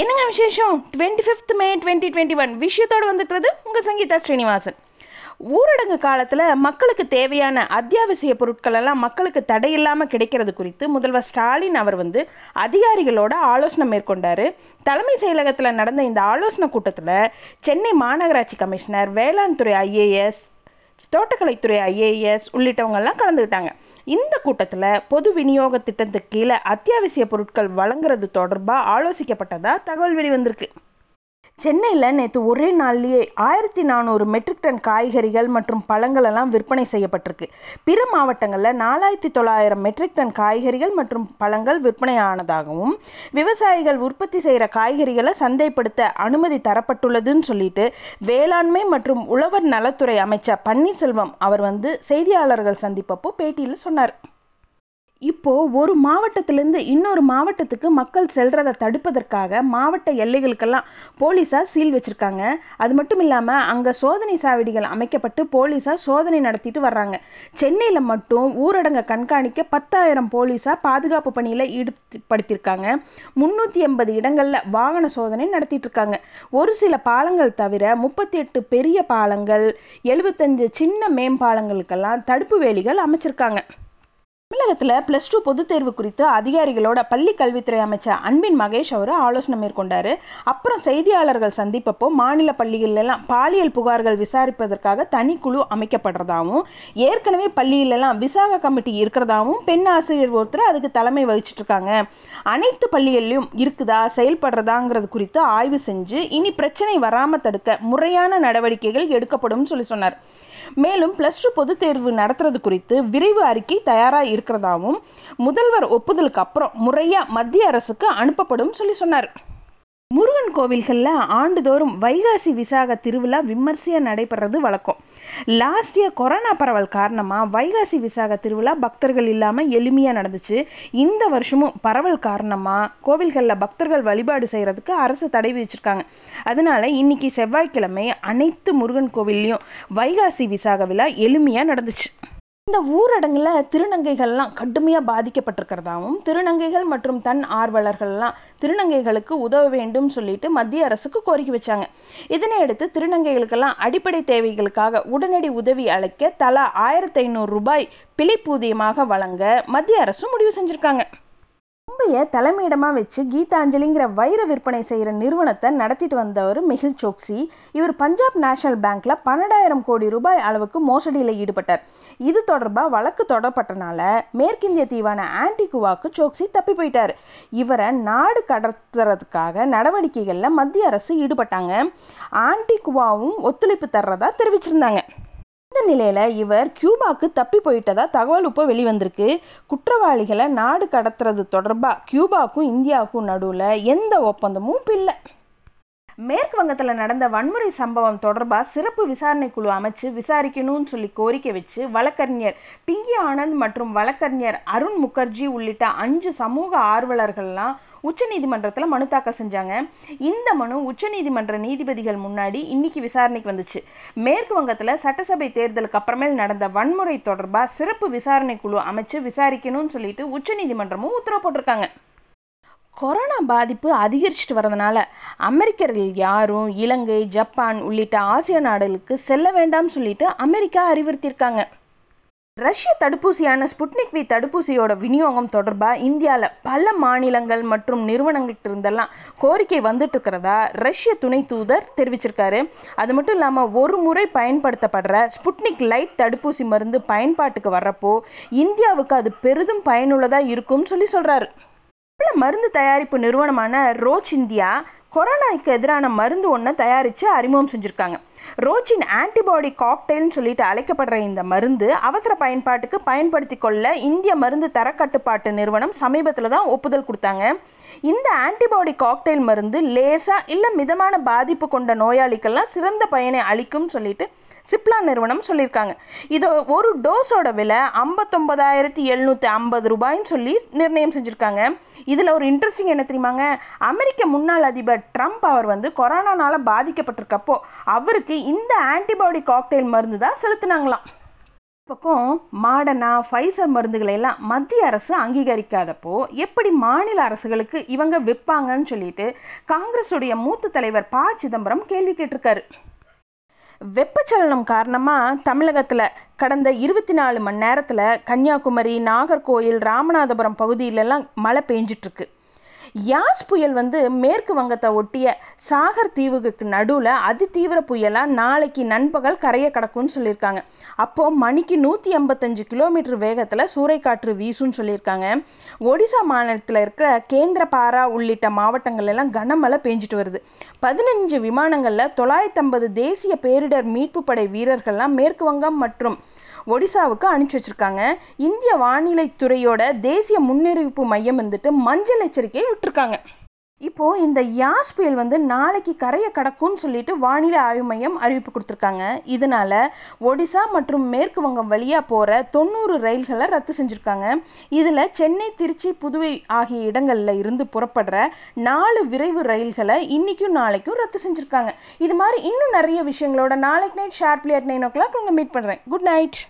என்னங்க விசேஷம்? Twenty fifth May twenty twenty one விஷயத்தோடு வந்துட்டுறது உங்கள் சங்கீதா ஸ்ரீனிவாசன். ஊரடங்கு காலத்தில் மக்களுக்கு தேவையான அத்தியாவசிய பொருட்கள் எல்லாம் மக்களுக்கு தடையில்லாமல் கிடைக்கிறது குறித்து முதல்வர் ஸ்டாலின் அவர் வந்து அதிகாரிகளோட ஆலோசனை மேற்கொண்டார். தலைமை செயலகத்தில் நடந்த இந்த ஆலோசனை கூட்டத்தில் சென்னை மாநகராட்சி கமிஷனர் வேளாண் துறை ஐஏஎஸ் தோட்டக்கலைத்துறை ஐஏஎஸ் உள்ளிட்டவங்கெல்லாம் கலந்துக்கிட்டாங்க. இந்த கூட்டத்தில் பொது விநியோக திட்டத்துக்கு கீழே அத்தியாவசிய பொருட்கள் வழங்குறது தொடர்பாக ஆலோசிக்கப்பட்டதாக தகவல் வெளிவந்திருக்கு. சென்னையில் நேற்று ஒரே நாள்லேயே ஆயிரத்தி நானூறு மெட்ரிக் டன் காய்கறிகள் மற்றும் பழங்கள் எல்லாம் விற்பனை செய்யப்பட்டிருக்கு. பிற மாவட்டங்களில் நாலாயிரத்தி தொள்ளாயிரம் மெட்ரிக் டன் காய்கறிகள் மற்றும் பழங்கள் விற்பனை ஆனதாகவும் விவசாயிகள் உற்பத்தி செய்கிற காய்கறிகளை சந்தைப்படுத்த அனுமதி தரப்பட்டுள்ளதுன்னு சொல்லிட்டு வேளாண்மை மற்றும் உழவர் நலத்துறை அமைச்சர் பன்னீர்செல்வம் அவர் வந்து செய்தியாளர்கள் சந்திப்பப்போ பேட்டியில் சொன்னார். இப்போது ஒரு மாவட்டத்திலேருந்து இன்னொரு மாவட்டத்துக்கு மக்கள் செல்றதை தடுப்பதற்காக மாவட்ட எல்லைகளுக்கெல்லாம் போலீஸாக சீல் வச்சுருக்காங்க. அது மட்டும் இல்லாமல் அங்கே சோதனை சாவடிகள் அமைக்கப்பட்டு போலீஸாக சோதனை நடத்திட்டு வர்றாங்க. சென்னையில் மட்டும் ஊரடங்கை கண்காணிக்க பத்தாயிரம் போலீஸாக பாதுகாப்பு பணியில் ஈடுபடுத்தியிருக்காங்க முந்நூற்றி எண்பது இடங்களில் வாகன சோதனை நடத்திட்டு இருக்காங்க. ஒரு சில பாலங்கள் தவிர முப்பத்தி எட்டு பெரிய பாலங்கள் எழுபத்தஞ்சு சின்ன மேம்பாலங்களுக்கெல்லாம் தடுப்பு வேலிகள் அமைச்சிருக்காங்க. தமிழகத்தில் ப்ளஸ் டூ பொதுத் தேர்வு குறித்து அதிகாரிகளோட பள்ளி கல்வித்துறை அமைச்சர் அன்பின் மகேஷ் அவர் ஆலோசனை மேற்கொண்டார். அப்புறம் செய்தியாளர்கள் சந்திப்பப்போ மாநில பள்ளிகளெல்லாம் பாலியல் புகார்கள் விசாரிப்பதற்காக தனிக்குழு அமைக்கப்படுறதாகவும் ஏற்கனவே பள்ளியிலெல்லாம் விசாக கமிட்டி இருக்கிறதாவும் பெண் ஆசிரியர் ஒருத்தர் அதுக்கு தலைமை வகிச்சிட்ருக்காங்க. அனைத்து பள்ளிகள்லையும் இருக்குதா செயல்படுறதாங்கிறது குறித்து ஆய்வு செஞ்சு இனி பிரச்சனை வராமல் தடுக்க முறையான நடவடிக்கைகள் எடுக்கப்படும் சொல்லி சொன்னார். மேலும் ப்ளஸ் டூ பொதுத் தேர்வு நடத்துறது குறித்து விரைவு அறிக்கை தயாராக இருக்கிறதாவும் முதல்வர் ஒப்புதலுக்கு அப்புறம் முறையாக மத்திய அரசுக்கு அனுப்பப்படும் சொல்லி சொன்னார். முருகன் கோவில்களில் ஆண்டுதோறும் வைகாசி விசாக திருவிழா விமர்சையாக நடைபெறது வழக்கம். லாஸ்ட் இயர் கொரோனா பரவல் காரணமாக வைகாசி விசாக திருவிழா பக்தர்கள் இல்லாமல் எளிமையாக நடந்துச்சு. இந்த வருஷமும் பரவல் காரணமாக கோவில்களில் பக்தர்கள் வழிபாடு செய்கிறதுக்கு அரசு தடை விதிச்சிருக்காங்க. அதனால இன்னைக்கு செவ்வாய்க்கிழமை அனைத்து முருகன் கோவில்லையும் வைகாசி விசாக விழா எளிமையாக நடந்துச்சு. இந்த ஊரடங்கில் திருநங்கைகள்லாம் கடுமையாக பாதிக்கப்பட்டிருக்கிறதாவும் திருநங்கைகள் மற்றும் தன் ஆர்வலர்கள்லாம் திருநங்கைகளுக்கு உதவ வேண்டும் சொல்லிட்டு மத்திய அரசுக்கு கோரிக்கை வச்சாங்க. இதனையடுத்து திருநங்கைகளுக்கெல்லாம் அடிப்படை தேவைகளுக்காக உடனடி உதவி அளிக்க தலா ஆயிரத்தி ஐநூறு ரூபாய் பிழைப்பூதியமாக வழங்க மத்திய அரசு முடிவு செஞ்சுருக்காங்க. மும்பையை தலைமையிடமாக வச்சு கீதாஞ்சலிங்கிற வைர விற்பனை செய்கிற நிறுவனத்தை நடத்திட்டு வந்தவர் மிகில் சோக்சி. இவர் பஞ்சாப் நேஷனல் பேங்க்கில் பன்னெண்டாயிரம் கோடி ரூபாய் அளவுக்கு மோசடியில் ஈடுபட்டார். இது தொடர்பாக வழக்கு தொடரப்பட்டனால மேற்கிந்திய தீவான ஆன்டிகுவாக்கு சோக்சி தப்பி போயிட்டார். இவரை நாடு கடத்துறதுக்காக நடவடிக்கைகளில் மத்திய அரசு ஈடுபட்டாங்க. ஆன்டிகுவாவும் ஒத்துழைப்பு தர்றதா தெரிவிச்சிருந்தாங்க. இந்த நிலையில் இவர் கியூபாக்கு தப்பி போயிட்டதா தகவல் இப்போ வெளிவந்திருக்கு. குற்றவாளிகளை நாடு கடத்துறது தொடர்பாக கியூபாக்கும் இந்தியாவுக்கும் நடுவில் எந்த ஒப்பந்தமும் இல்லை. மேற்கு வங்கத்தில் நடந்த வன்முறை சம்பவம் தொடர்பாக சிறப்பு விசாரணை குழு அமைச்சு விசாரிக்கணும்னு சொல்லி கோரிக்கை வச்சு வழக்கறிஞர் பிங்கி ஆனந்த் மற்றும் வழக்கறிஞர் அருண் முகர்ஜி உள்ளிட்ட அஞ்சு சமூக ஆர்வலர்கள்லாம் உச்சநீதிமன்றத்தில் மனு தாக்கல் செஞ்சாங்க. இந்த மனு உச்சநீதிமன்ற நீதிபதிகள் முன்னாடி இன்னைக்கு விசாரணைக்கு வந்துச்சு. மேற்கு வங்கத்தில் சட்டசபை தேர்தலுக்கு அப்புறமேல் நடந்த வன்முறை தொடர்பாக சிறப்பு விசாரணை குழு அமைச்சு விசாரிக்கணும்னு சொல்லிட்டு உச்சநீதிமன்றமும் உத்தரவு போட்டிருக்காங்க. கொரோனா பாதிப்பு அதிகரிச்சுட்டு வரதுனால அமெரிக்கர்கள் யாரும் இலங்கை ஜப்பான் உள்ளிட்ட ஆசிய நாடுகளுக்கு செல்ல வேண்டாம்னு சொல்லிட்டு அமெரிக்கா அறிவுறுத்தியிருக்காங்க. ரஷ்ய தடுப்பூசியான ஸ்புட்னிக் வி தடுப்பூசியோட விநியோகம் தொடர்பாக இந்தியாவில் பல மாநிலங்கள் மற்றும் நிறுவனங்கள்கிட்ட இருந்தெல்லாம் கோரிக்கை வந்துட்டு இருக்கிறதா ரஷ்ய துணை தூதர் தெரிவிச்சிருக்காரு. அது மட்டும் இல்லாமல் ஒரு முறை பயன்படுத்தப்படுற ஸ்புட்னிக் லைட் தடுப்பூசி மருந்து பயன்பாட்டுக்கு வர்றப்போ இந்தியாவுக்கு அது பெரிதும் பயனுள்ளதாக இருக்கும்னு சொல்லி சொல்கிறாரு மருந்து தயாரிப்பு நிறுவனமான ரோச் இந்தியா கொரோனாவுக்கு எதிரான மருந்து ஒன்றை தயாரித்து அறிமுகம் செஞ்சுருக்காங்க. ரோச்சின் ஆன்டிபாடி காக்டெயில்னு சொல்லிட்டு அழைக்கப்படுற இந்த மருந்து அவசர பயன்பாட்டுக்கு பயன்படுத்தி கொள்ள இந்திய மருந்து தரக்கட்டுப்பாட்டு நிறுவனம் சமீபத்தில் தான் ஒப்புதல் கொடுத்தாங்க. இந்த ஆன்டிபாடி காக்டெயில் மருந்து லேசாக இல்லை மிதமான பாதிப்பு கொண்ட நோயாளிக்கெல்லாம் சிறந்த பயனை அளிக்கும்னு சொல்லிட்டு சிப்லா நிறுவனம் சொல்லியிருக்காங்க. இதோ ஒரு டோஸோட விலை ஐம்பத்தொம்பதாயிரத்தி எழுநூற்றி ஐம்பது ரூபாய்ன்னு சொல்லி நிர்ணயம் செஞ்சுருக்காங்க. இதில் ஒரு இன்ட்ரெஸ்டிங் என்ன தெரியுமாங்க? அமெரிக்க முன்னாள் அதிபர் ட்ரம்ப் அவர் வந்து கொரோனானால் பாதிக்கப்பட்டிருக்கப்போ அவருக்கு இந்த ஆன்டிபாடி காக்டெயில் மருந்து தான் செலுத்தினாங்களாம். பக்கம் மாடனா ஃபைசர் மருந்துகளை எல்லாம் மத்திய அரசு அங்கீகரிக்காதப்போ எப்படி மாநில அரசுகளுக்கு இவங்க விற்பாங்கன்னு சொல்லிட்டு காங்கிரஸுடைய மூத்த தலைவர் ப சிதம்பரம் கேள்வி கேட்டிருக்காரு. வெப்பச்சலனம் காரணமாக தமிழகத்தில் கடந்த இருபத்தி நாலு மணி நேரத்தில் கன்னியாகுமரி நாகர்கோயில் ராமநாதபுரம் பகுதியிலெல்லாம் மழை பெஞ்சிட்ருக்கு. யாஸ் புயல் வந்து மேற்கு வங்கத்தை ஒட்டிய சாகர் தீவுக்கு நடுவில் அதிதீவிர புயலாக நாளைக்கு நண்பகல் கரையை கடக்கும்னு சொல்லியிருக்காங்க. அப்போது மணிக்கு நூற்றி எண்பத்தஞ்சு கிலோமீட்டர் வேகத்தில் சூறைக்காற்று வீசும்னு சொல்லியிருக்காங்க. ஒடிசா மாநிலத்தில் இருக்கிற கேந்திரபாரா உள்ளிட்ட மாவட்டங்கள் எல்லாம் கனமழை பெஞ்சிட்டு வருது. பதினஞ்சு விமானங்களில் தொள்ளாயிரத்தம்பது தேசிய பேரிடர் மீட்பு படை வீரர்கள்லாம் மேற்கு வங்கம் மற்றும் ஒடிசாவுக்கு அனுப்பிச்சி வச்சுருக்காங்க. இந்திய வானிலை துறையோட தேசிய முன்னறிவிப்பு மையம் வந்துட்டு மஞ்சள் எச்சரிக்கையை விட்டுருக்காங்க. இப்போது இந்த யாஸ் புயல் வந்து நாளைக்கு கரையை கடக்கும்னு சொல்லிட்டு வானிலை ஆய்வு மையம் அறிவிப்பு கொடுத்துருக்காங்க. இதனால் ஒடிசா மற்றும் மேற்கு வங்கம் வழியாக போகிற தொண்ணூறு ரயில்களை ரத்து செஞ்சுருக்காங்க. இதில் சென்னை திருச்சி புதுவை ஆகிய இடங்களில் இருந்து புறப்படுற நாலு விரைவு ரயில்களை இன்றைக்கும் நாளைக்கும் ரத்து செஞ்சுருக்காங்க. இது மாதிரி இன்னும் நிறைய விஷயங்களோட நாளைக்கு night sharply at nine o'clock உங்கள் மீட் பண்ணுறேன் குட் நைட்.